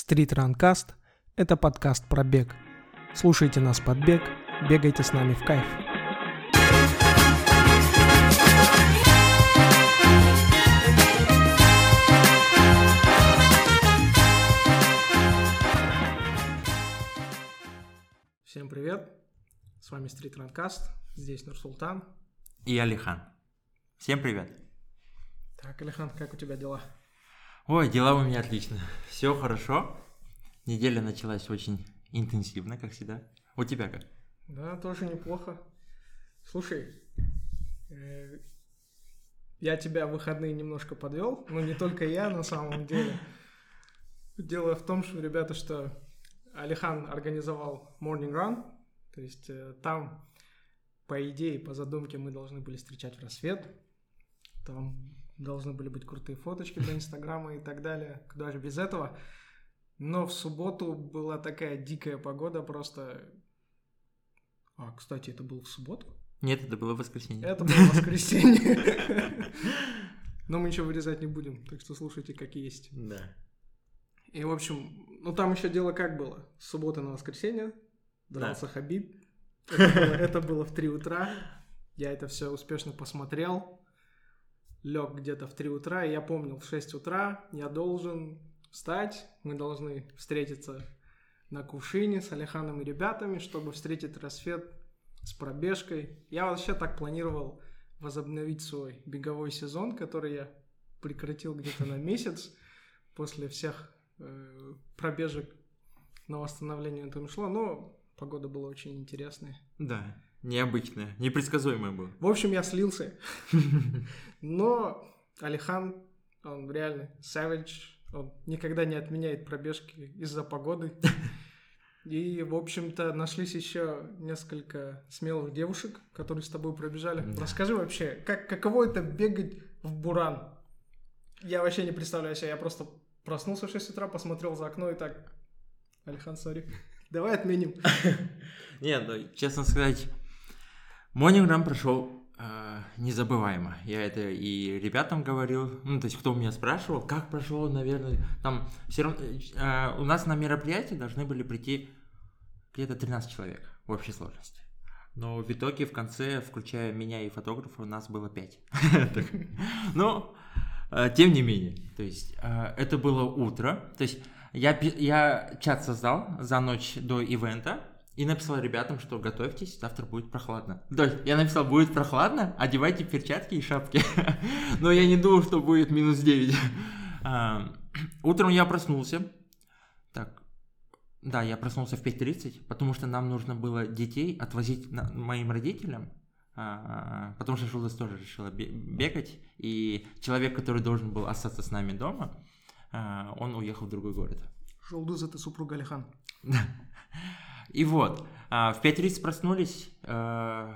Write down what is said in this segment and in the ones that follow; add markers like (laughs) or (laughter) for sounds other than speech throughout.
Street Runcast – это подкаст про бег. Слушайте нас под бег, бегайте с нами в кайф. Всем привет! С вами Street Runcast, здесь Нурсултан. И Алихан. Всем привет. Так, Алихан, как у тебя дела? Ой, дела у меня отлично. Все хорошо. Неделя началась очень интенсивно, как всегда. У тебя как? Да, тоже неплохо. Слушай, э, я тебя в выходные немножко подвел, но не только я на самом деле. Дело в том, что, ребята, что Алихан организовал Morning Run, то есть э, там, по идее, по задумке мы должны были встречать в рассвет. Там должны были быть крутые фоточки для Инстаграма и так далее. Куда же без этого? Но в субботу была такая дикая погода, просто... А, кстати, это было в субботу? Нет, это было воскресенье. Это было воскресенье. Но мы ничего вырезать не будем, так что слушайте, как есть. Да. И, в общем, ну там еще дело как было. С субботы на воскресенье дрался Хабиб. Это было, это было в 3 утра. Я это все успешно посмотрел лег где-то в 3 утра, и я помнил, в 6 утра я должен встать, мы должны встретиться на кувшине с Алиханом и ребятами, чтобы встретить рассвет с пробежкой. Я вообще так планировал возобновить свой беговой сезон, который я прекратил где-то на месяц после всех э, пробежек на восстановление это шло, но погода была очень интересная. Да, необычная, непредсказуемая была. В общем, я слился. Но Алихан, он реально savage, он никогда не отменяет пробежки из-за погоды. И, в общем-то, нашлись еще несколько смелых девушек, которые с тобой пробежали. Да. Расскажи вообще, как, каково это бегать в Буран? Я вообще не представляю себе, я просто проснулся в 6 утра, посмотрел за окно и так... Алихан, сори. Давай отменим. (laughs) Нет, честно сказать, Монинграм прошел э, незабываемо. Я это и ребятам говорил, ну, то есть кто меня спрашивал, как прошел, наверное, там все равно, э, у нас на мероприятие должны были прийти где-то 13 человек в общей сложности. Но в итоге в конце, включая меня и фотографа, у нас было 5. (laughs) Но, э, тем не менее, то есть э, это было утро, то есть я, я чат создал за ночь до ивента, и написал ребятам, что готовьтесь, завтра будет прохладно. То есть я написал, будет прохладно, одевайте перчатки и шапки. (laughs) Но я не думал, что будет минус 9. А, утром я проснулся. Так, да, я проснулся в 5.30, потому что нам нужно было детей отвозить на, моим родителям, а, потому что Шулдес тоже решила бегать, и человек, который должен был остаться с нами дома, а, он уехал в другой город. Шулдус это супруг Алихан. (laughs) И вот, а, в 5.30 проснулись, э,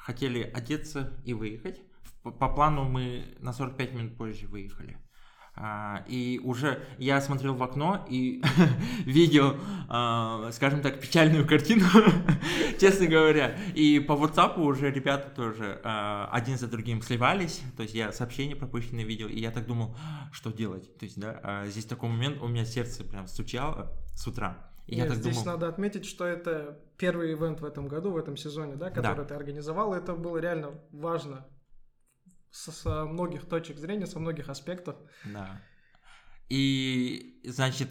хотели одеться и выехать. По плану мы на 45 минут позже выехали. А, и уже я смотрел в окно и (laughs) видел, а, скажем так, печальную картину, (laughs) честно говоря. И по WhatsApp уже ребята тоже один за другим сливались. То есть я сообщения пропущенные видел, и я так думал, что делать. То есть, да, здесь такой момент, у меня сердце прям стучало с утра. И Нет, я так здесь думал... надо отметить, что это первый ивент в этом году, в этом сезоне, да, который да. ты организовал. Это было реально важно со, со многих точек зрения, со многих аспектов. Да. И, значит,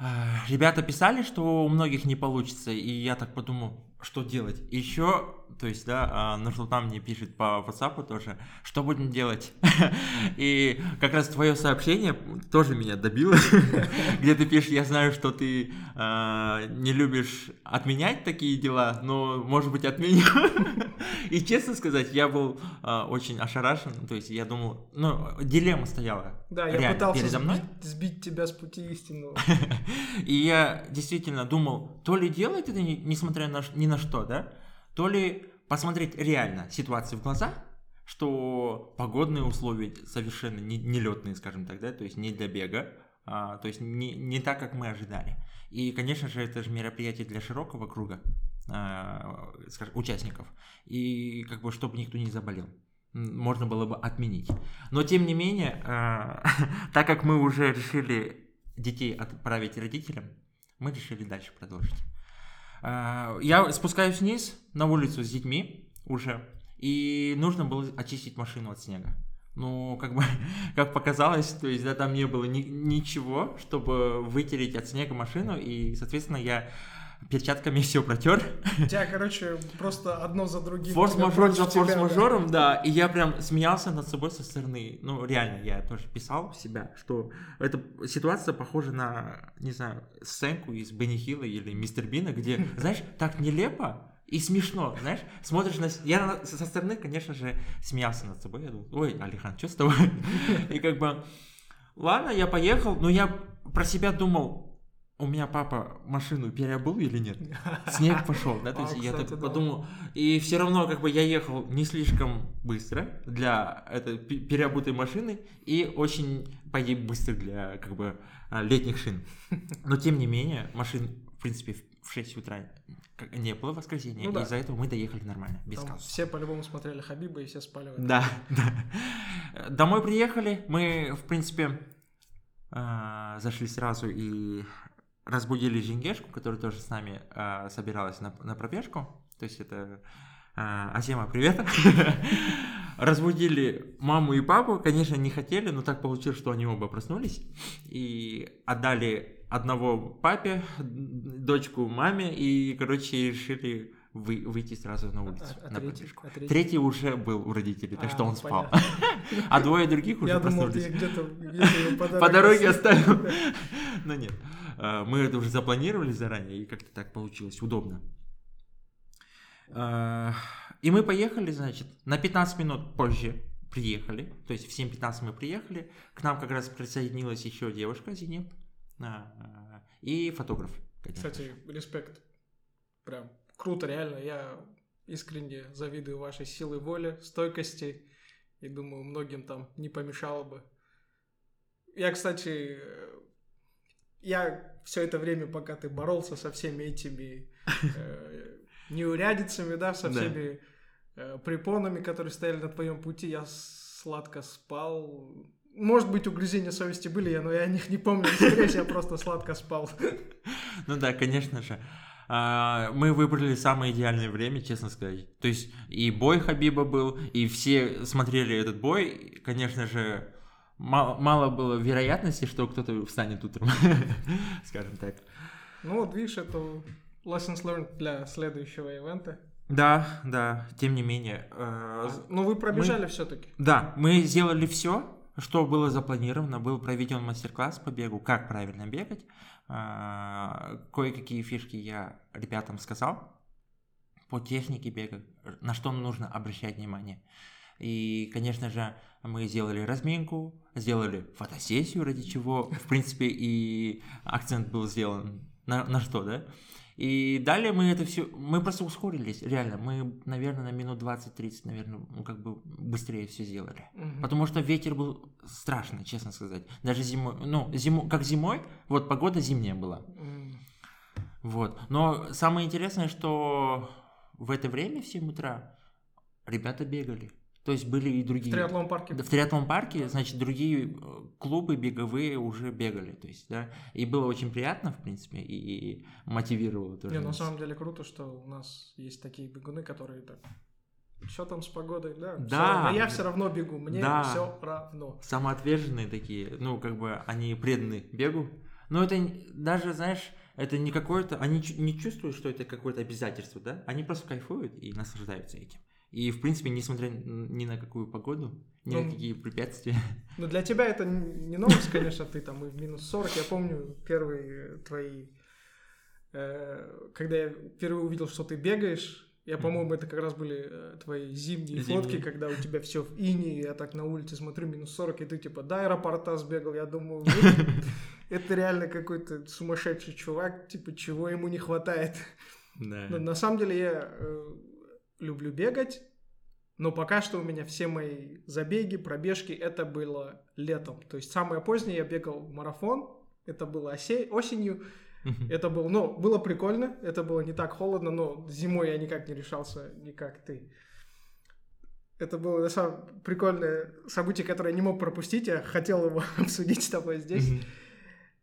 э, ребята писали, что у многих не получится, и я так подумал, что делать. Еще, то есть, да, а, Нурсултан мне пишет по WhatsApp тоже, что будем делать. (laughs) И как раз твое сообщение тоже меня добило, (laughs) где ты пишешь, я знаю, что ты э, не любишь отменять такие дела, но, может быть, отменю. (laughs) И честно сказать, я был э, очень ошарашен, то есть я думал, ну, дилемма стояла. Да, я пытался сбить, сбить тебя с пути истинного. И я действительно думал, то ли делать это, несмотря на, ни на что, да, то ли посмотреть реально ситуации в глаза, что погодные условия совершенно не, нелетные, скажем так, да, то есть не для бега, а, то есть не, не так, как мы ожидали. И, конечно же, это же мероприятие для широкого круга а, скажем, участников, и как бы чтобы никто не заболел можно было бы отменить. Но тем не менее, а, (laughs) так как мы уже решили детей отправить родителям, мы решили дальше продолжить. А, я спускаюсь вниз на улицу с детьми уже, и нужно было очистить машину от снега. Ну, как бы, (laughs) как показалось, то есть, да, там не было ни, ничего, чтобы вытереть от снега машину, и, соответственно, я перчатками все протер. У тебя, короче, просто одно за другим. Форс-мажор за форс-мажором, да. да. И я прям смеялся над собой со стороны. Ну, реально, я тоже писал себя, что эта ситуация похожа на, не знаю, сценку из Бенни Хилла или Мистер Бина, где, (laughs) знаешь, так нелепо, и смешно, знаешь, смотришь на... Я со стороны, конечно же, смеялся над собой. Я думал, ой, Алихан, что с тобой? (laughs) И как бы, ладно, я поехал, но я про себя думал, у меня папа машину переобул или нет? (laughs) Снег пошел, да, то есть а, я так подумал. И все равно, как бы я ехал не слишком быстро для этой переобутой машины и очень погиб быстро для, как бы, а, летних шин. (laughs) Но тем не менее, машин, в принципе, в 6 утра не было воскресенья, ну, да. из-за этого мы доехали нормально, без Там Все по-любому смотрели Хабиба и все спали. Да, да. Домой приехали, мы, в принципе, а, зашли сразу и разбудили Жингешку, которая тоже с нами э, собиралась на, на пробежку. То есть это э, Азема, привет. (laughs) Разбудили маму и папу, конечно, не хотели, но так получилось, что они оба проснулись и отдали одного папе, дочку маме и, короче, решили вы, выйти сразу на улицу. А, а, на третий, а третий? третий уже был у родителей, так а, что он спал. (laughs) а двое других уже проснулись. (laughs) По дороге оставил. (laughs) Но нет. А, мы это уже запланировали заранее, и как-то так получилось удобно. А, и мы поехали, значит, на 15 минут позже приехали, то есть в 7.15 мы приехали, к нам как раз присоединилась еще девушка, Зинеп, и фотограф. Конечно. Кстати, респект. Прям круто, реально. Я искренне завидую вашей силы воли, стойкости. И думаю, многим там не помешало бы. Я, кстати, я все это время, пока ты боролся со всеми этими э, (laughs) неурядицами, да, со всеми э, препонами, которые стояли на твоем пути, я сладко спал. Может быть, угрызения совести были, но я о них не помню. Скорее я просто сладко спал. (laughs) Ну да, конечно же. А, мы выбрали самое идеальное время, честно сказать. То есть и бой Хабиба был, и все смотрели этот бой. Конечно же, мало, мало было вероятности, что кто-то встанет утром, (laughs) скажем так. Ну вот видишь, это lessons learned для следующего ивента. Да, да, тем не менее. Э, а, ну вы пробежали мы... все-таки. Да, мы сделали все, что было запланировано. Был проведен мастер-класс по бегу, как правильно бегать. А, кое-какие фишки я ребятам сказал по технике бега, на что нужно обращать внимание. И, конечно же, мы сделали разминку, сделали фотосессию, ради чего, в принципе, и акцент был сделан на, на что, да? И далее мы это все, мы просто ускорились, реально, мы, наверное, на минут 20-30, наверное, ну, как бы быстрее все сделали. Угу. Потому что ветер был страшный, честно сказать. Даже зимой, ну, зимой, как зимой, вот погода зимняя была. Угу. Вот. Но самое интересное, что в это время в 7 утра ребята бегали. То есть были и другие... В триатлон парке. В триатлон парке, значит, другие э, клубы беговые уже бегали, то есть, да, и было очень приятно, в принципе, и мотивировало тоже. Не, на самом деле круто, что у нас есть такие бегуны, которые так что там с погодой, да? Да. Все, а я все равно бегу, мне да. все равно. Самоотверженные такие, ну, как бы они преданы бегу. Но это даже, знаешь, это не какое-то... Они не чувствуют, что это какое-то обязательство, да? Они просто кайфуют и наслаждаются этим. И, в принципе, несмотря ни на какую погоду, ни ну, на какие препятствия. (laughs) Ну, для тебя это не новость, конечно, ты там и в минус 40. Я помню первые твои... Э, когда я впервые увидел, что ты бегаешь, я, по-моему, это как раз были э, твои зимние, зимние фотки, когда у тебя все в ине, я так на улице смотрю, минус 40, и ты типа до аэропорта сбегал, я думаю, (laughs) это реально какой-то сумасшедший чувак, типа, чего ему не хватает. Да. Но на самом деле я э, люблю бегать, но пока что у меня все мои забеги, пробежки, это было летом. То есть самое позднее я бегал марафон, это было осе- осенью, это было, ну, было прикольно, это было не так холодно, но зимой я никак не решался, не как ты. Это было на самом прикольное событие, которое я не мог пропустить, я хотел его (laughs) обсудить с тобой здесь.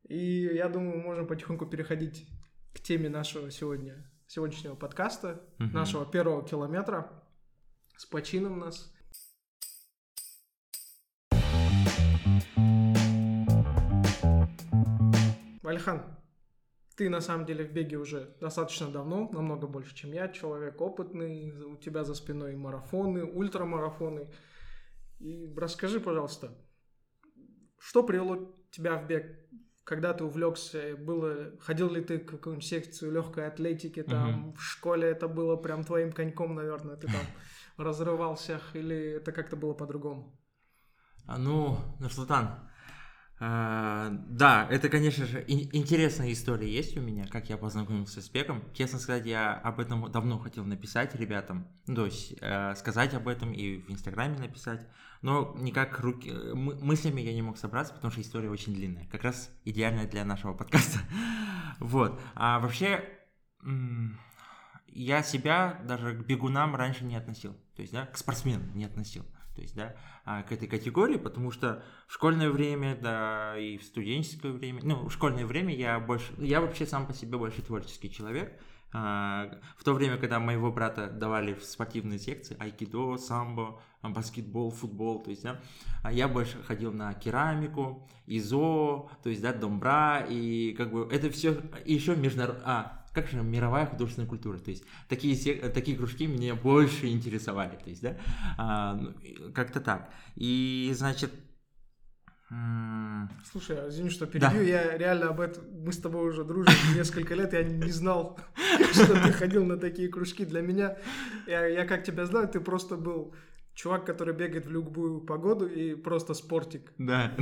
И я думаю, мы можем потихоньку переходить к теме нашего сегодня, сегодняшнего подкаста, Мгм. нашего первого километра. С почином нас. Вальхан, ты на самом деле в беге уже достаточно давно, намного больше, чем я, человек опытный, у тебя за спиной марафоны, ультрамарафоны. И расскажи, пожалуйста, что привело тебя в бег? Когда ты увлекся, было, ходил ли ты в какую-нибудь секцию легкой атлетики, там Мгм. в школе это было прям твоим коньком, наверное, ты там (laughs) разрывал всех, или это как-то было по-другому? А, Ну, Нурсултан, а, да, это, конечно же, ин- интересная история есть у меня, как я познакомился с бегом. Честно сказать, я об этом давно хотел написать ребятам, то есть э, сказать об этом и в Инстаграме написать, но никак руки, э, мы- мыслями я не мог собраться, потому что история очень длинная, как раз идеальная для нашего подкаста. (laughs) Вот, а вообще, я себя даже к бегунам раньше не относил, то есть, да, к спортсменам не относил, то есть, да, а, к этой категории, потому что в школьное время, да, и в студенческое время, ну, в школьное время я больше, я вообще сам по себе больше творческий человек. А, В то время, когда моего брата давали в спортивные секции, айкидо, самбо, баскетбол, футбол, то есть, да, а я больше ходил на керамику, ИЗО, то есть, да, домбра, и как бы это все еще международное, а, как же мировая художественная культура, то есть такие, такие кружки меня больше интересовали, то есть, да, а, ну, как-то так. И, значит, Слушай, а извини, что перебью, я реально об этом, мы с тобой уже дружим несколько лет, я не знал, (laughs) что ты ходил на такие кружки. Для меня, я, я как тебя знаю, ты просто был чувак, который бегает в любую погоду и просто спортик. (laughs) да,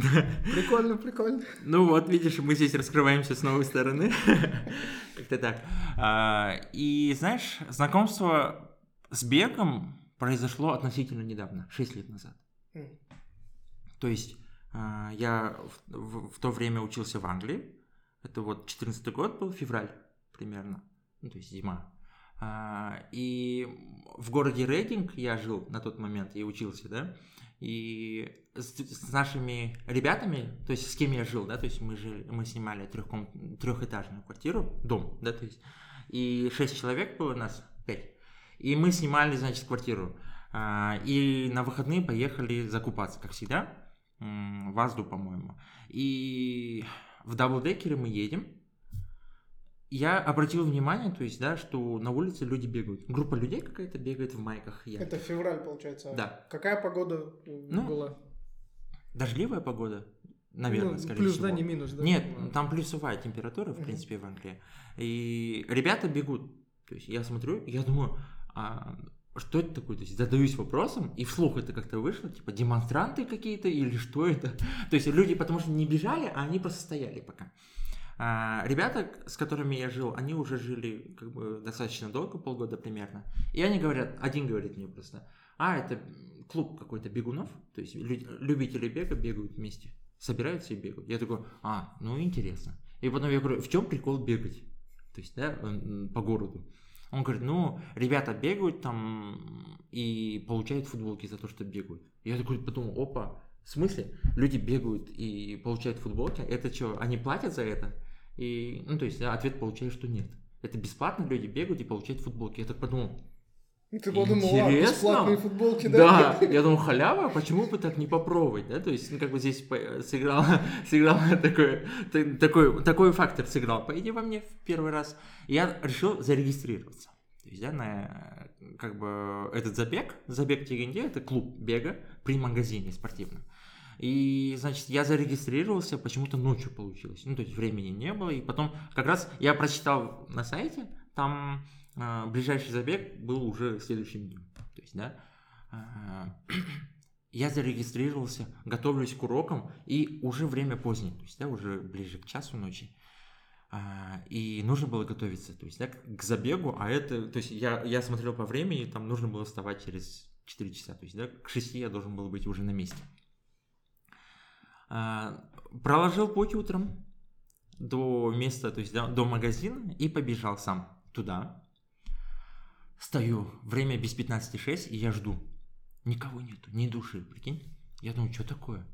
Прикольно, прикольно. Ну вот, видишь, мы здесь раскрываемся с новой стороны. (laughs) Как-то так. А, И знаешь, знакомство с бегом произошло относительно недавно, 6 лет назад. То есть а, я в, в- в то время учился в Англии. Это вот 14 год был, февраль примерно. Ну, то есть зима. А, И в городе Рейдинг я жил на тот момент и учился, да. И с, с нашими ребятами, то есть с кем я жил, да, то есть мы жили, мы снимали трехком, трехэтажную квартиру, дом, да, то есть и шесть человек было нас, пять. И мы снимали, значит, квартиру. А, И на выходные поехали закупаться, как всегда, в Азду, по-моему. И в даблдекере мы едем. Я обратил внимание, то есть, да, что на улице люди бегают. Группа людей какая-то бегает в майках. Я. Это февраль, получается. Да. Какая погода э, Ну, была? Дождливая погода, наверное, Ну, скорее плюс, всего. да, не минус, да? Нет, там плюсовая температура, в Мгм. принципе, в Англии. И ребята бегут. То есть я смотрю, я думаю, а что это такое? То есть задаюсь вопросом, и вслух это как-то вышло, типа демонстранты какие-то или что это? (laughs) То есть люди потому что не бежали, а они просто стояли пока. А, ребята, с которыми я жил, они уже жили как бы достаточно долго, полгода примерно. И они говорят, один говорит мне просто, а, это клуб какой-то бегунов, то есть лю- любители бега бегают вместе, собираются и бегают. Я такой, а, ну интересно. И потом я говорю, в чем прикол бегать? То есть, да, по городу. Он говорит, ну, ребята бегают там и получают футболки за то, что бегают. Я такой подумал, опа, в смысле? Люди бегают и получают футболки? Это что, они платят за это? И, ну, то есть, да, ответ получаю, что нет. Это бесплатно, люди бегают и получают футболки. Я так подумал, И Ты подумал, а, бесплатные футболки, да? да, я думал, халява, почему бы так не попробовать, да, то есть, ну, как бы здесь по- сыграл, (laughs) сыграл такой, та- такой, такой фактор сыграл, по идее, во мне в первый раз, И я решил зарегистрироваться, то есть, да, на, э, как бы, этот забег, забег Тигенде, это клуб бега при магазине спортивном, и, значит, я зарегистрировался, почему-то ночью получилось. Ну, то есть времени не было. И потом, как раз я прочитал на сайте, там а, ближайший забег был уже следующим днем. То есть, да, а, (clears throat) я зарегистрировался, готовлюсь к урокам, и уже время позднее, то есть, да, уже ближе к часу ночи. А, и нужно было готовиться, то есть, да, к забегу, а это, то есть, я, я смотрел по времени, там нужно было вставать через 4 часа, то есть, да, к 6 я должен был быть уже на месте. А, проложил путь утром до места, то есть до, до магазина и побежал сам туда. Стою, время без 15.06, и я жду. Никого нету, ни души, прикинь. Я думаю, что такое?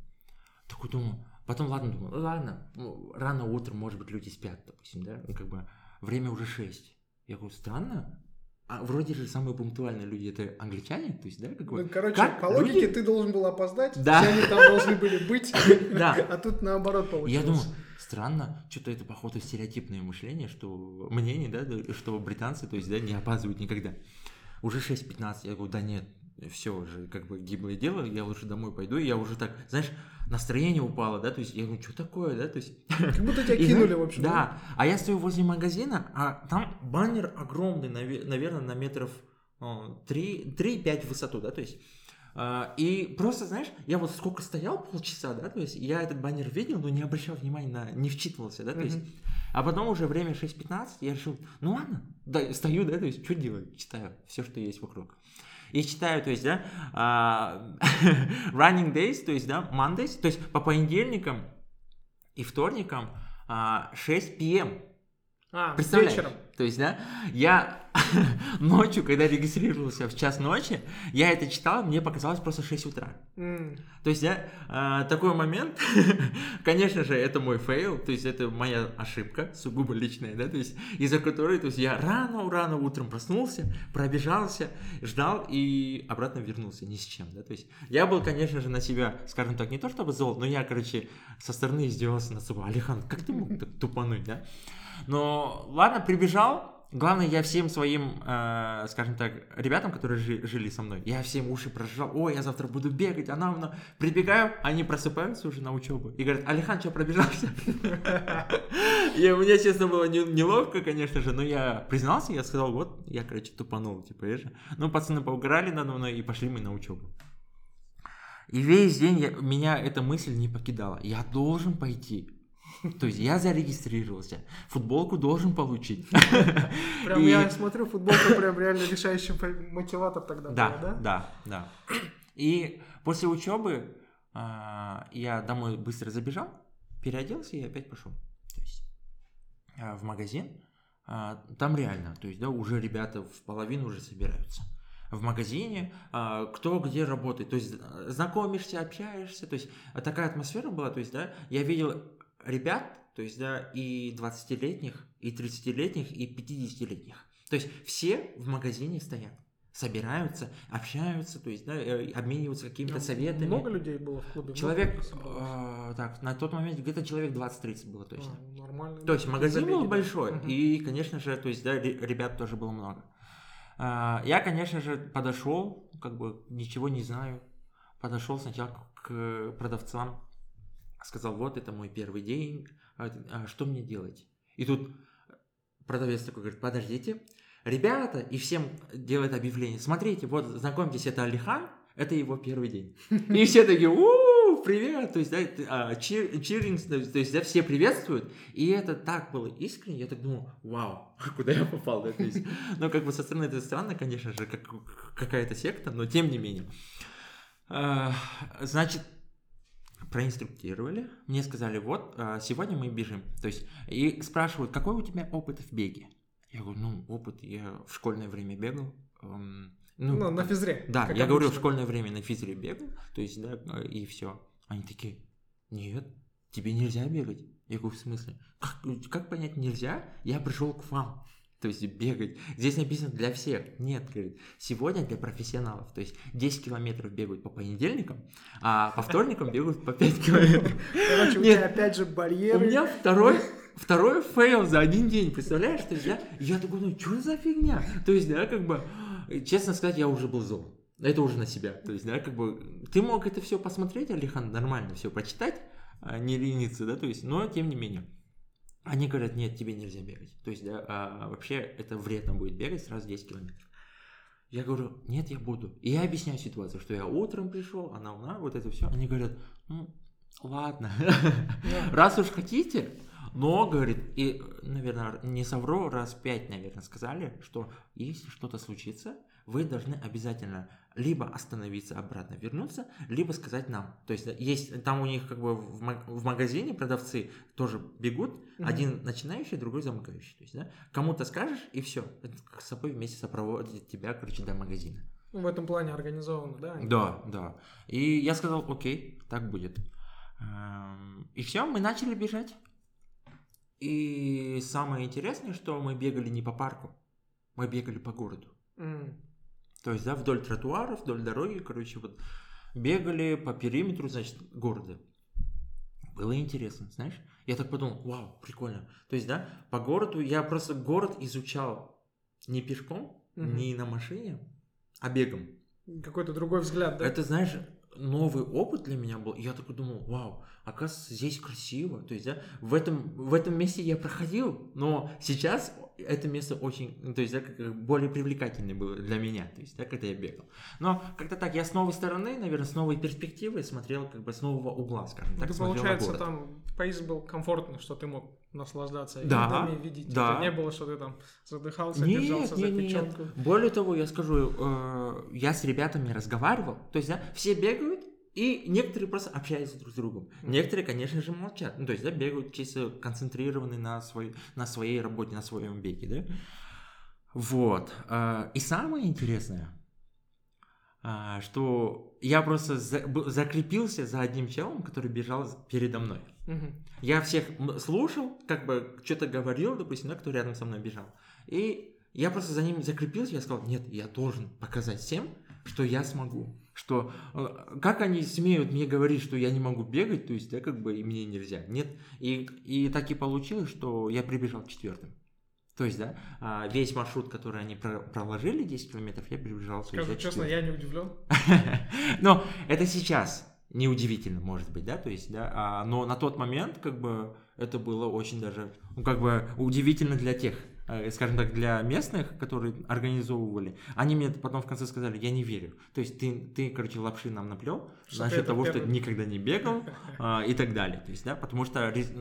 Такой думаю, Потом, ладно, думаю, ладно, ну, рано утром, может быть, люди спят, допустим, да, ну, как бы время уже 6. Я говорю, странно, а вроде же самые пунктуальные люди это англичане, то есть, да, как бы... Ну, короче, как по логике люди- ты должен был опоздать, Да. все они там должны были быть, (laughs) Да. а тут наоборот получилось. Я думаю, странно, что-то это, походу, стереотипное мышление, что мнение, да, что британцы, то есть, да, не опаздывают никогда. Уже 6.15, я говорю, да нет, все уже как бы гиблое дело, я лучше домой пойду, и я уже так, знаешь, настроение упало, да, то есть, я говорю, что такое, да, то есть... (laughs) Как будто тебя (laughs) кинули, знаешь, в общем. Да, а я стою возле магазина, а там баннер огромный, наверное, на метров э, 3-5 в высоту, да, то есть... а, И просто, знаешь, я вот сколько стоял, полчаса, да, то есть я этот баннер видел, но не обращал внимания на, не вчитывался, да, то есть, а потом уже время 6.15, я решил, ну ладно, да, стою, да, то есть, что делать, читаю все, что есть вокруг. И читаю, то есть, да, а, (laughs) running days, то есть, да, Mondays, то есть по понедельникам и вторникам а, 6 p.m. А, Представляешь? вечером. То есть, да, я (laughs) ночью, когда регистрировался в час ночи, я это читал, мне показалось просто 6 утра. М, То есть, да, а, такой момент, (laughs) конечно же, это мой fail, то есть это моя ошибка, сугубо личная, да, то есть из-за которой, то есть я рано-рано утром проснулся, пробежался, ждал и обратно вернулся ни с чем, да, то есть я был, конечно же, на себя, скажем так, не то чтобы зол, но я, короче, со стороны издевался над собой, Алихан, как ты мог так тупануть, да? Но ладно, прибежал, Главное, я всем своим, э, скажем так, ребятам, которые жи- жили со мной, я всем уши прожужжал, ой, я завтра буду бегать, а нам, на-». прибегаю, они просыпаются уже на учебу и говорят, Алихан, что, пробежался? И мне, честно, было не- неловко, конечно же, но я признался, я сказал, вот, я, короче, тупанул, типа, же. Ну, пацаны поугорали надо мной, и пошли мы на учебу. И весь день меня эта мысль не покидала. Я должен пойти. (laughs) То есть я зарегистрировался, футболку должен получить. (laughs) Прям И- я смотрю, футболка прям реально решающий мотиватор тогда Да, да? да, да. И после учебы а, я домой быстро забежал, переоделся и опять пошел. То есть а, в магазин. А, Там реально, то есть, да, уже ребята в половину уже собираются. В магазине, кто где работает, то есть знакомишься, общаешься, то есть такая атмосфера была, то есть, да, я видел ребят, то есть, да, и 20-летних, и 30-летних, и 50-летних. То есть все в магазине стоят собираются, общаются, то есть, да, э, обмениваются какими-то советами. Много людей было в клубе? Человек, э, так, на тот момент где-то человек 20-30 было точно. А, Нормально. То есть магазин был большой, Мгм. и, конечно же, то есть, да, ре- ребят тоже было много. А, Я, конечно же, подошел, как бы ничего не знаю, подошел сначала к продавцам, сказал, вот это мой первый день, а, а что мне делать? И тут продавец такой говорит, подождите, ребята, и всем делает объявление, смотрите, вот, знакомьтесь, это Алихан, это его первый день. (laughs) И все такие, у привет, то есть, да, а, чир- чиринг, то есть, да, все приветствуют, и это так было искренне, я так думал, вау, (laughs) куда я попал, да, то есть, ну, как бы со стороны это странно, конечно же, как какая-то секта, но тем не менее. А, Значит, проинструктировали, мне сказали, вот, а, сегодня мы бежим, то есть, и спрашивают, какой у тебя опыт в беге? Я говорю, ну, опыт, я в школьное время бегал, эм, ну, Ну, на физре. да, я говорю, в обычно. школьное время на физре бегал, то есть, да, э, и все. Они такие, нет, тебе нельзя бегать. Я говорю, в смысле? Как, как понять нельзя? Я пришел к вам. То есть бегать. Здесь написано для всех. Нет, говорит, сегодня для профессионалов. То есть 10 километров бегают по понедельникам, а по вторникам бегают по 5 километров. Короче, у Нет. тебя опять же У барьеры. меня второй, второй fail за один день, представляешь? То есть я, я такой, ну что за фигня? То есть, да, как бы, честно сказать, я уже был зол. Это уже на себя. То есть, да, как бы, ты мог это все посмотреть, Алихан, нормально все почитать, а не лениться, да, то есть, но тем не менее. Они говорят, нет, тебе нельзя бегать. То есть, да, а, вообще это вредно будет бегать сразу 10 километров. Я говорю, нет, я буду. И я объясняю ситуацию, что я утром пришел, она умна, вот это все. Они говорят, ну, ладно. Раз уж хотите, но, говорит, и, наверное, не совру, раз пять, наверное, сказали, что если что-то случится, вы должны обязательно либо остановиться, обратно вернуться, либо сказать нам. То есть есть там у них как бы в, маг- в магазине продавцы тоже бегут, Мгм. один начинающий, другой замыкающий. То есть, да, кому-то скажешь, и все. с собой вместе сопроводит тебя, короче, до магазина. Ну, в этом плане организовано, да? Да, да. И я сказал, окей, так будет. Эм, И все, мы начали бежать. И самое интересное, что мы бегали не по парку, мы бегали по городу. М. То есть, да, вдоль тротуаров, вдоль дороги, короче, вот бегали по периметру, значит, города. Было интересно, знаешь? Я так подумал, вау, прикольно. То есть, да, по городу я просто город изучал не пешком, Мгм. не на машине, а бегом. Какой-то другой взгляд, да? Это, знаешь, новый опыт для меня был. Я такой думал, вау, оказывается, здесь красиво. То есть, да, в этом, в этом месте я проходил, но сейчас это место очень, ну, то есть, да, как более привлекательное было для меня, то есть, да, когда я бегал. Но как-то так, я с новой стороны, наверное, с новой перспективы смотрел как бы с нового угла, скажем так, Ну, смотрел на получается, там поезд был комфортный, что ты мог наслаждаться Да, видами, видеть. да. Это не было, что ты там задыхался, Нет, держался нет, за нет. печенку. Более того, я скажу, э, я с ребятами разговаривал, то есть, да, все бегают, и некоторые просто общаются друг с другом. Некоторые, конечно же, молчат. Ну, то есть, да, бегают чисто концентрированы на, свой, на своей работе, на своем беге, да. Вот. э, И самое интересное, а, что я просто за- закрепился за одним челом, который бежал передо мной. Я всех слушал, как бы что-то говорил, допустим, да, кто рядом со мной бежал. И я просто за ним закрепился, я сказал, нет, я должен показать всем, что я смогу. Что э, как они смеют мне говорить, что я не могу бегать, то есть, да, как бы и мне нельзя. Нет. И, и так и получилось, что я прибежал четвертым. То есть, да, а, весь маршрут, который они про- проложили, 10 километров, я прибежал Скажу честно, я не удивлен. (laughs) но это сейчас неудивительно, может быть, да, то есть, да, а, но на тот момент, как бы, это было очень даже, ну, как бы, удивительно для тех, скажем так, для местных, которые организовывали. Они мне потом в конце сказали, я не верю. То есть, ты, ты короче, лапши нам наплел Что насчет того, что первый. никогда не бегал (laughs) а, и так далее. То есть, да, потому что рез-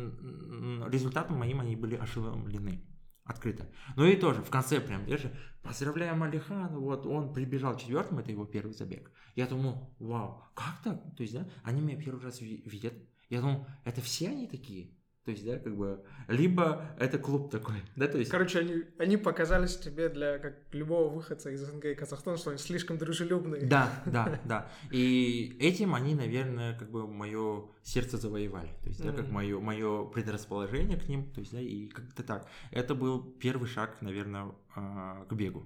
результатом моим они были ошеломлены. Открыто. Ну и тоже в конце прям держи. Поздравляем Алихана, вот он прибежал четвертым, это его первый забег. Я думал, вау, как так? То есть, да, они меня первый раз ви- видят. Я думал, это все они такие? То есть, да, как бы, либо это клуб такой, (laughs) да, то есть... Короче, они, они показались тебе для как любого выходца из СНГ и Казахстана, что они слишком дружелюбные. Да, (laughs) да, да. И этим они, наверное, как бы мое сердце завоевали. То есть, да, как мое, мое предрасположение к ним. То есть, да, и как-то так. Это был первый шаг, наверное, а, к бегу.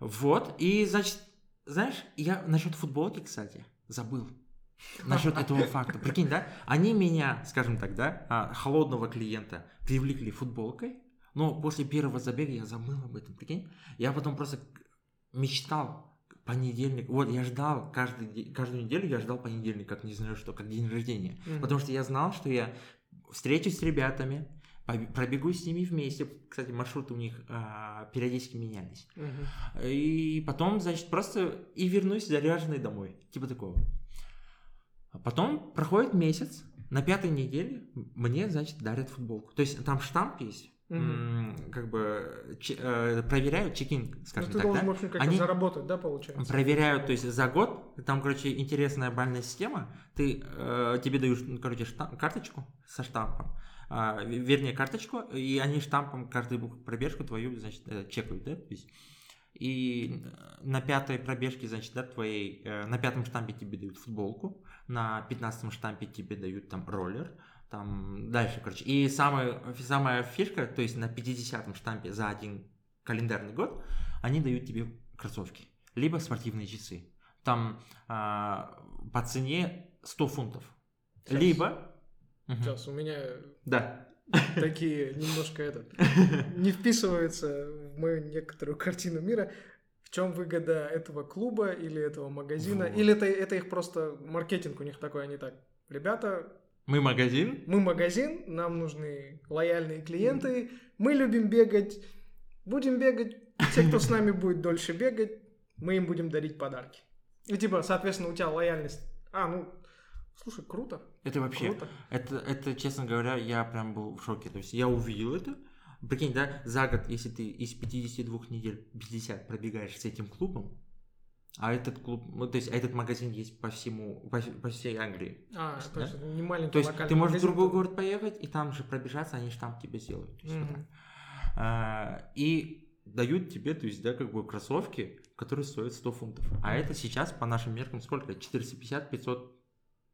Вот. И, значит, знаешь, я насчет футболки, кстати, забыл. Насчет этого факта. Прикинь, да? Они меня, скажем так, да, а, холодного клиента привлекли футболкой, но после первого забега я забыл об этом, прикинь. Я потом просто мечтал понедельник. Вот я ждал каждый, каждую неделю, я ждал понедельник, как не знаю что, как день рождения. Мгм. Потому что я знал, что я встречусь с ребятами, пробегу с ними вместе. Кстати, маршруты у них а, периодически менялись. Мгм. И потом, значит, просто и вернусь заряженный домой. Типа такого. А потом проходит месяц, на пятой неделе мне, значит, дарят футболку. То есть там штамп есть, м, как бы че- э, проверяют чекин, Ну, скажем ты так, должен, да? в общем, как-то Они- заработать, да, получается? Проверяют, то есть за год, там, короче, интересная бальная система, ты, э, тебе дают, ну, короче, штам- карточку со штампом, в- вернее, карточку, и они штампом каждую пробежку твою, значит, э, чекают, да, то есть, и э, на пятой пробежке, значит, да, твоей, э, на пятом штампе тебе дают футболку, на пятнадцатом штампе тебе дают там роллер, там дальше, короче. И самая, самая фишка, то есть на 50-м штампе за один календарный год, они дают тебе кроссовки, либо спортивные часы. Там а, по цене 100 фунтов. Сейчас. Либо... Сейчас, у меня Да. такие немножко этот (laughs) не вписываются в мою некоторую картину мира. В чем выгода этого клуба или этого магазина? Вот. Или это, это их просто маркетинг у них такой, они так. Ребята, Мы магазин. мы магазин, нам нужны лояльные клиенты, мы любим бегать, будем бегать, те, кто с нами будет дольше бегать, мы им будем дарить подарки. И типа, соответственно, у тебя лояльность. А, ну, слушай, круто, Это вообще... круто. Это, это, честно говоря, я прям был в шоке. То есть я увидел это. Прикинь, да, за год, если ты из 52 недель 50 пробегаешь с этим клубом, а этот клуб, ну, то есть этот магазин есть по всему, по, по всей Англии. А, то Да? есть это не маленький То есть ты можешь в другой то- город поехать и там же пробежаться, они штамп тебе сделают. То есть вот Мгм. так. А, и дают тебе, то есть, да, как бы кроссовки, которые стоят 100 фунтов. А это сейчас по нашим меркам сколько? 450-500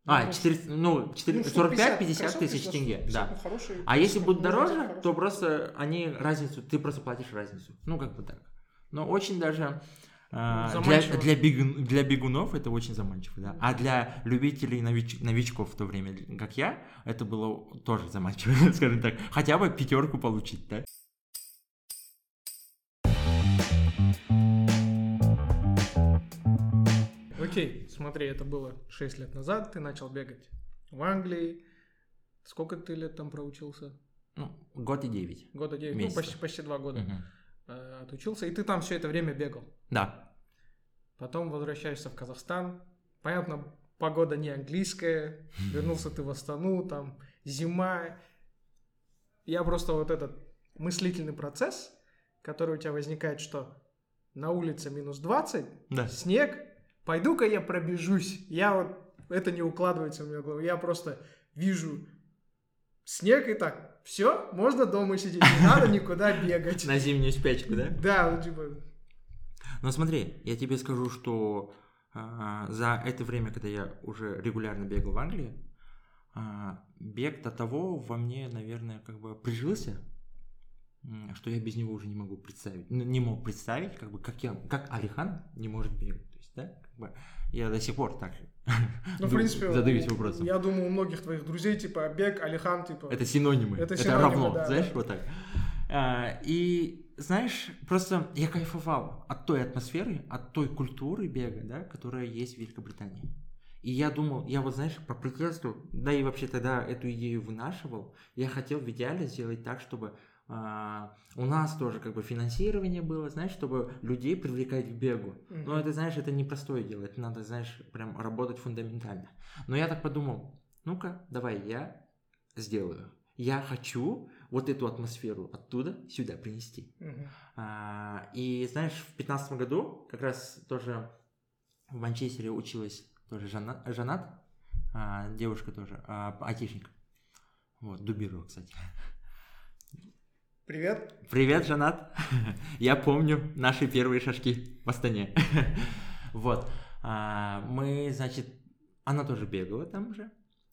А, Ну, 400, ну, 4, ну, штук 45-50 кроссовки тысяч за тенге, 150, да. хорошие А если будет дороже, взять то просто они разницу, ты просто платишь разницу. Ну, как бы так. Но очень даже а, для, для, бегун- для бегунов это очень заманчиво, да. А для любителей нович- новичков в то время, как я, это было тоже заманчиво, (laughs) скажем так. Хотя бы пятерку получить, да. Окей, смотри, это было 6 лет назад, ты начал бегать в Англии. Сколько ты лет там проучился? Ну, год и девять. Года 9, ну Месяцев. почти, почти 2 года э, отучился, и ты там все это время бегал. Да. Потом возвращаешься в Казахстан. Понятно, погода не английская. (laughs) Вернулся ты в Астану, там зима. Я просто вот этот мыслительный процесс, который у тебя возникает, что на улице минус 20, Да. снег, пойду-ка я пробежусь. Я вот, это не укладывается в меня в голову. Я просто вижу снег и так, все, можно дома сидеть, не надо никуда бегать. (laughs) На зимнюю спячку, да? Да, ну типа, Но смотри, я тебе скажу, что а, за это время, когда я уже регулярно бегал в Англии, а, бег до того во мне, наверное, как бы прижился, что я без него уже не могу представить, ну, не мог представить, как бы, как я, как Алихан не может бегать, то есть, да, я до сих пор так ну, в (laughs) принципе, задаюсь у- вопросом. я думаю, у многих твоих друзей, типа, Бег, Алихан, типа, Это синонимы. Это Это, синонимы, равно, да, знаешь, да. вот так. А, и знаешь, просто я кайфовал от той атмосферы, от той культуры бега, да, которая есть в Великобритании. И я думал, я вот, знаешь, по приезду, да и вообще тогда эту идею вынашивал, я хотел в идеале сделать так, чтобы а, у нас тоже как бы финансирование было, знаешь, чтобы людей привлекать к бегу. Мгм. Но это, знаешь, это непростое дело, это надо, знаешь, прям работать фундаментально. Но я так подумал, ну-ка, давай я сделаю. Я хочу вот эту атмосферу оттуда сюда принести. Мгм. А, и знаешь, в пятнадцатом году как раз тоже в Манчестере училась тоже Жана- Жанат, а, девушка тоже, а, айтишник. Вот, дубировал, кстати. Привет. Привет, Жанат. (laughs) Я помню наши первые шажки в Астане. (laughs) Вот. А, Мы, значит, она тоже бегала там же.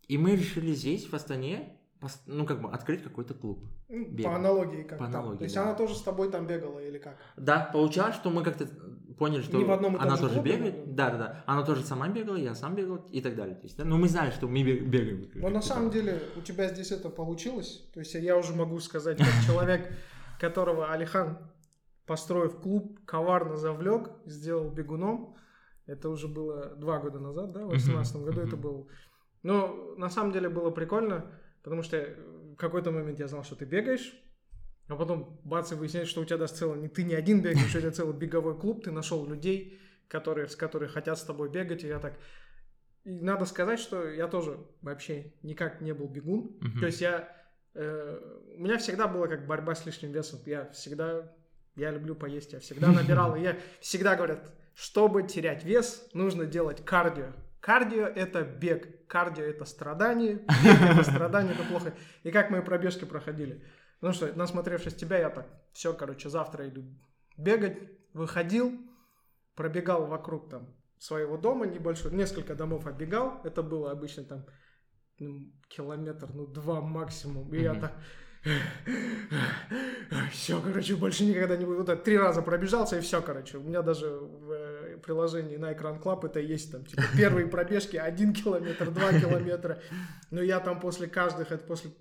И мы решили здесь, в Астане, ну, как бы, открыть какой-то клуб. Ну, Бегал. По аналогии как По там. аналогии, То есть да. она тоже с тобой там бегала или как? Да, получалось, что мы как-то поняли, что в одном она же тоже клубе, бегает. но- Да, да, да. Она тоже сама бегала, я сам бегал и так далее. То есть, да, но мы знали, что мы бег- бегаем. Но на самом деле у тебя здесь это получилось. То есть я уже могу сказать, как (laughs) человек, которого Алихан, построив клуб, коварно завлек, сделал бегуном. Это уже было два года назад, да, в 2018 году это был. Но на самом деле было прикольно, потому что в какой-то момент я знал, что ты бегаешь, а потом бац, и выясняется, что у тебя даже целый, не ты не один бегаешь, у тебя целый беговой клуб, ты нашел людей, которые, с которые хотят с тобой бегать, и я так... И надо сказать, что я тоже вообще никак не был бегун. Мгм. То есть я... э, у меня всегда была как борьба с лишним весом. Я всегда... Я люблю поесть, я всегда (laughs) набирал. И я всегда говорят, чтобы терять вес, нужно делать кардио. Кардио – это бег, кардио – это страдание, это страдание, это плохо. И как мои пробежки проходили. Ну что, насмотревшись тебя, я так, все, короче, завтра иду бегать, выходил, пробегал вокруг там своего дома небольшой, несколько домов оббегал, это было обычно там ну, километр, ну два максимум, и я Мгм. так все, короче, больше никогда не буду. Вот так три раза пробежался, и все, короче. У меня даже э, приложении Nike Run Club это есть там, типа, первые пробежки один километр, два километра. Но я там после каждых, это после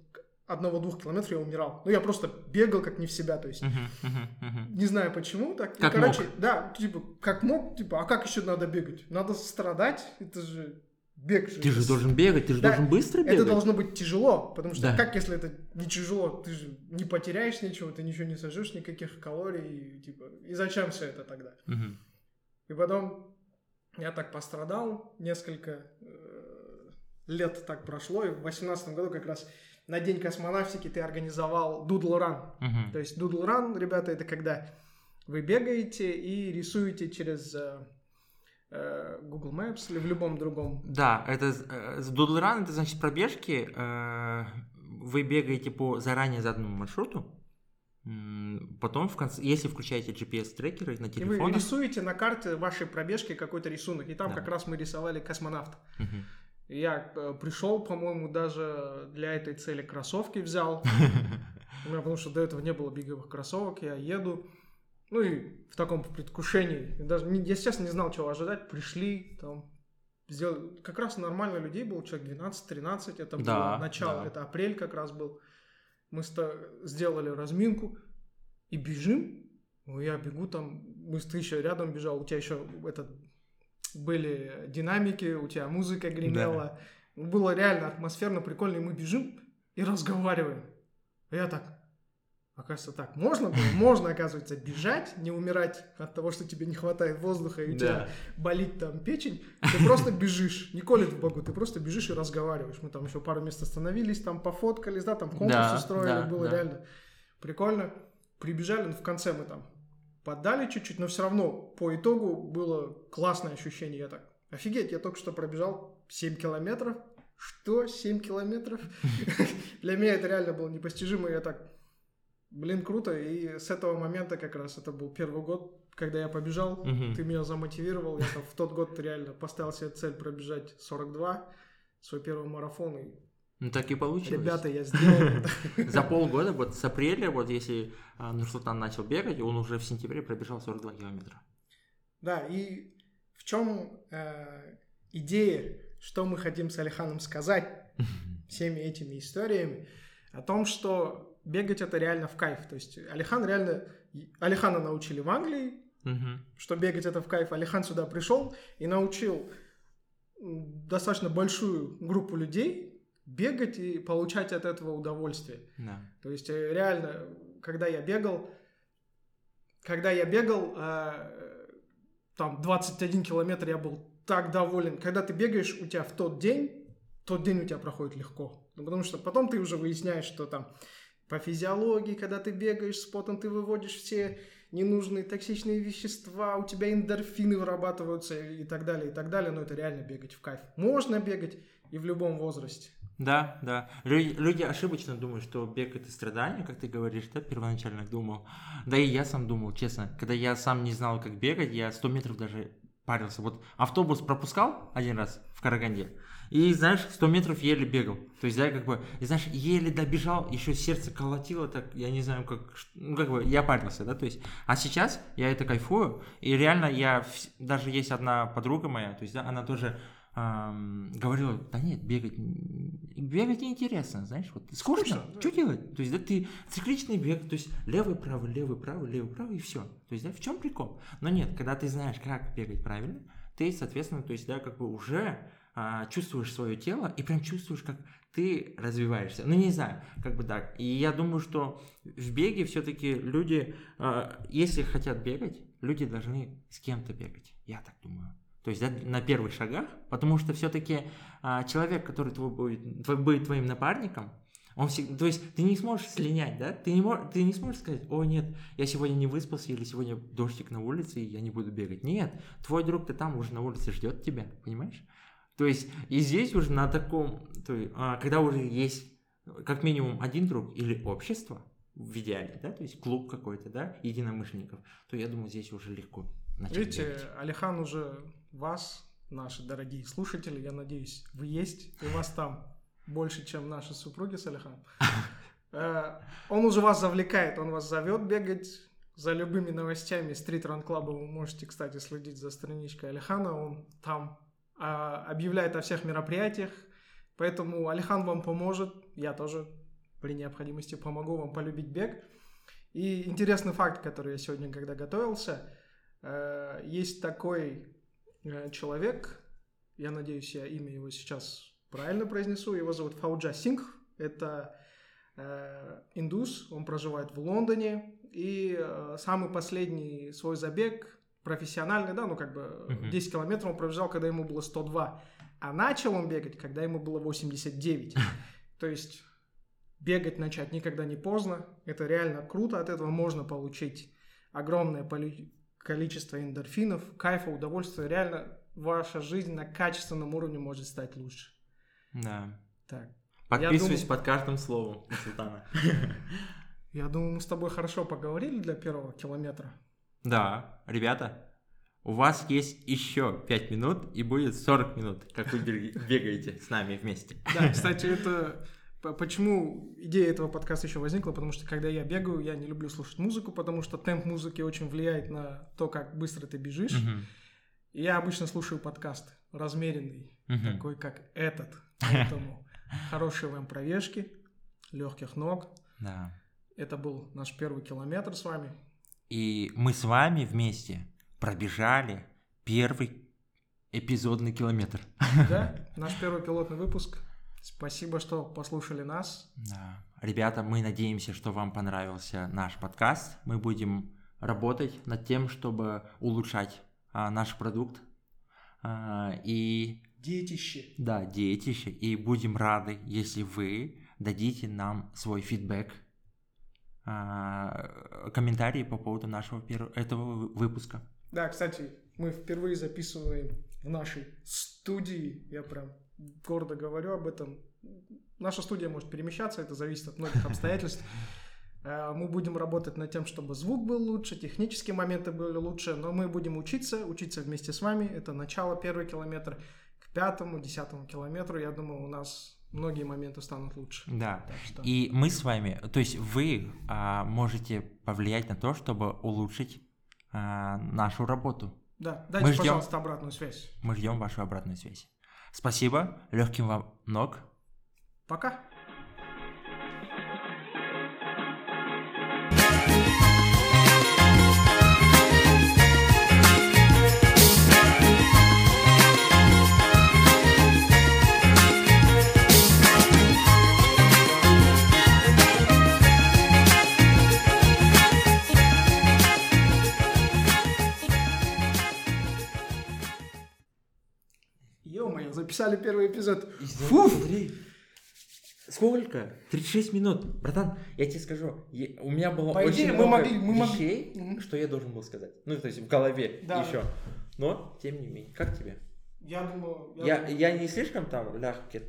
одного-двух километров я умирал. Ну, я просто бегал как не в себя, то есть Мгм, мгм, мгм. не знаю почему, так. Ну, Как короче, мог. да, типа, как мог, типа, а как еще надо бегать? Надо страдать, это же бег же. Ты же это должен бегать, ты же Да, должен быстро это бегать. должно быть тяжело, потому что Да. как если это не тяжело, ты же не потеряешь ничего, ты ничего не сожжешь, никаких калорий, и, типа, и зачем все это тогда? Мгм. И потом я так пострадал, несколько э, лет так прошло, и в восемнадцатом году как раз на День космонавтики ты организовал Doodle Run. Мгм. То есть Doodle Run, ребята, это когда вы бегаете и рисуете через э, э, Google Maps или в любом другом. Да, это э, Doodle Run, это значит пробежки. э, Вы бегаете по заранее заданному маршруту. Потом, в конце, если включаете GPS-трекеры на И вы рисуете на карте вашей пробежки какой-то рисунок. И там Да. как раз мы рисовали космонавта. Мгм. Я э, пришел, по-моему, даже для этой цели кроссовки взял. (laughs) У меня, потому что до этого не было беговых кроссовок, я еду. Ну и в таком предвкушении. Даже, я, честно, не знал, чего ожидать. Пришли, там, сделали... Как раз нормально людей было, человек 12-13. Это Да, было начало, да. это апрель как раз был. Мы сделали разминку и бежим. Ну, я бегу там, мы с ты еще рядом бежал, у тебя еще этот были динамики, у тебя музыка гремела. Было реально атмосферно, прикольно, и мы бежим и разговариваем. А я так, оказывается, так можно было? Можно, оказывается, бежать, не умирать от того, что тебе не хватает воздуха, и у тебя Да. болит там печень. Ты просто бежишь, не колет в богу, ты просто бежишь и разговариваешь. Мы там еще пару мест остановились, там пофоткались, да, там конкурс Да, устроили, да, было да. реально прикольно. Прибежали, но в конце мы там поддали чуть-чуть, но все равно по итогу было классное ощущение. Я так, офигеть, я только что пробежал 7 километров. Что? 7 километров? (laughs) Для меня это реально было непостижимо. Я так, блин, круто. И с этого момента как раз это был первый год, когда я побежал. Мгм. Ты меня замотивировал. Я там в тот год реально поставил себе цель пробежать 42, свой первый марафон. И, Ну так и получилось. ребята, я сделал. (laughs) За полгода, вот с апреля, вот если а, Нурсултан начал бегать, он уже в сентябре пробежал 42 километра. Да, и в чем э, идея, что мы хотим с Алиханом сказать (laughs) всеми этими историями, о том, что бегать это реально в кайф. То есть Алихан реально... Алихана научили в Англии, Мгм. что бегать это в кайф. Алихан сюда пришел и научил достаточно большую группу людей бегать и получать от этого удовольствие. Да. То есть э, реально, когда я бегал, когда я бегал, э, там 21 километр я был так доволен. Когда ты бегаешь, у тебя в тот день, тот день у тебя проходит легко. Ну, потому что потом ты уже выясняешь, что там по физиологии, когда ты бегаешь с потом, ты выводишь все ненужные токсичные вещества, у тебя эндорфины вырабатываются и так далее, и так далее. Но это реально бегать в кайф. Можно бегать и в любом возрасте. Да, да. Люди, люди ошибочно думают, что бег это страдание, как ты говоришь, да, первоначально думал. Да и я сам думал, честно. Когда я сам не знал, как бегать, я 100 метров даже парился. Вот автобус пропускал один раз в Караганде, и, знаешь, 100 метров еле бегал. То есть, да, как бы, и, знаешь, еле добежал, еще сердце колотило, так, я не знаю, как, ну, как бы, я парился, да, то есть. А сейчас я это кайфую, и реально я, даже есть одна подруга моя, то есть, да, она тоже ам, говорила, да нет, бегать, бегать неинтересно, знаешь, вот скучно, Скучно, да. что делать? То есть, да, ты цикличный бег, то есть левый, правый, левый, правый, левый, правый, и все. То есть, да, в чем прикол? Но нет, когда ты знаешь, как бегать правильно, ты, соответственно, то есть, да, как бы уже а, чувствуешь свое тело и прям чувствуешь, как ты развиваешься. Ну, не знаю, как бы так. И я думаю, что в беге все-таки люди, а, если хотят бегать, люди должны с кем-то бегать. Я так думаю. То есть да, на первых шагах, потому что все-таки человек, который твой будет, твой- будет твоим напарником, он всегда, то есть ты не сможешь слинять, да? Ты не, мож- ты не сможешь сказать, о нет, я сегодня не выспался или сегодня дождик на улице и я не буду бегать. Нет, твой друг-то там уже на улице ждет тебя, понимаешь? То есть и здесь уже на таком, то есть, а, когда уже есть как минимум один друг или общество, в идеале, да, то есть клуб какой-то, да, единомышленников, то я думаю, здесь уже легко начать Видите, бегать. Алихан уже вас, наши дорогие слушатели, я надеюсь, вы есть, и вас там больше, чем наши супруги с Алиханом. (laughs) Э, Он уже вас завлекает, он вас зовет бегать за любыми новостями Стрит Ран Клаба. Вы можете, кстати, следить за страничкой Алихана, он там объявляет о всех мероприятиях, поэтому Алихан вам поможет, я тоже при необходимости помогу вам полюбить бег. И интересный факт, который я сегодня, когда готовился, Э, Есть такой э, человек, я надеюсь, я имя его сейчас правильно произнесу, его зовут Фауджа Сингх, это э, индус, он проживает в Лондоне, и самый последний свой забег, профессиональный, да, ну как бы Мгм. 10 километров он пробежал, когда ему было 102, а начал он бегать, когда ему было 89. (laughs) То есть бегать начать никогда не поздно, это реально круто, от этого можно получить огромное количество эндорфинов, кайфа, удовольствия. Реально ваша жизнь на качественном уровне может стать лучше. Да. Так, Подписываюсь думаю- под каждым словом Султана. (laughs) я думаю, мы с тобой хорошо поговорили для первого километра. Да, ребята, у вас есть еще 5 минут и будет 40 минут, как вы бегаете с нами вместе. Да, (laughs) кстати, это Почему идея этого подкаста еще возникла? Потому что когда я бегаю, я не люблю слушать музыку, потому что темп музыки очень влияет на то, как быстро ты бежишь. Uh-huh. Я обычно слушаю подкаст размеренный, uh-huh. такой как этот. Поэтому (laughs) хорошей вам пробежки, легких ног. Да. Это был наш первый километр с вами. И мы с вами вместе пробежали первый эпизодный километр. Да, (laughs) наш первый пилотный выпуск. Спасибо, что послушали нас. Да. Ребята, мы надеемся, что вам понравился наш подкаст. Мы будем работать над тем, чтобы улучшать а, наш продукт. А, и... Детище. Да, детище. И будем рады, если вы дадите нам свой фидбэк, комментарии по поводу нашего первого, этого выпуска. Да, кстати, мы впервые записываем в нашей студии. Я прям гордо говорю об этом. Наша студия может перемещаться, это зависит от многих обстоятельств. Э, (laughs) мы будем работать над тем, чтобы звук был лучше, технические моменты были лучше, но мы будем учиться, учиться вместе с вами. Это начало, первый километр. К пятому, десятому километру, я думаю, у нас многие моменты станут лучше. Да. Что... И мы с вами, то есть вы а, можете повлиять на то, чтобы улучшить а, нашу работу. Да, дайте, мы ждем, пожалуйста, обратную связь. Мы ждем вашу обратную связь. Спасибо, легким вам ног. Пока. Записали первый эпизод. Фу! Сколько? 36 минут. Братан, я тебе скажу, я, у меня было По очень идее, много мы могли, мы вещей, могли... что я должен был сказать. Ну, то есть в голове да. еще. Но, тем не менее, как тебе? Я думаю... Я, я, я не слишком там легкий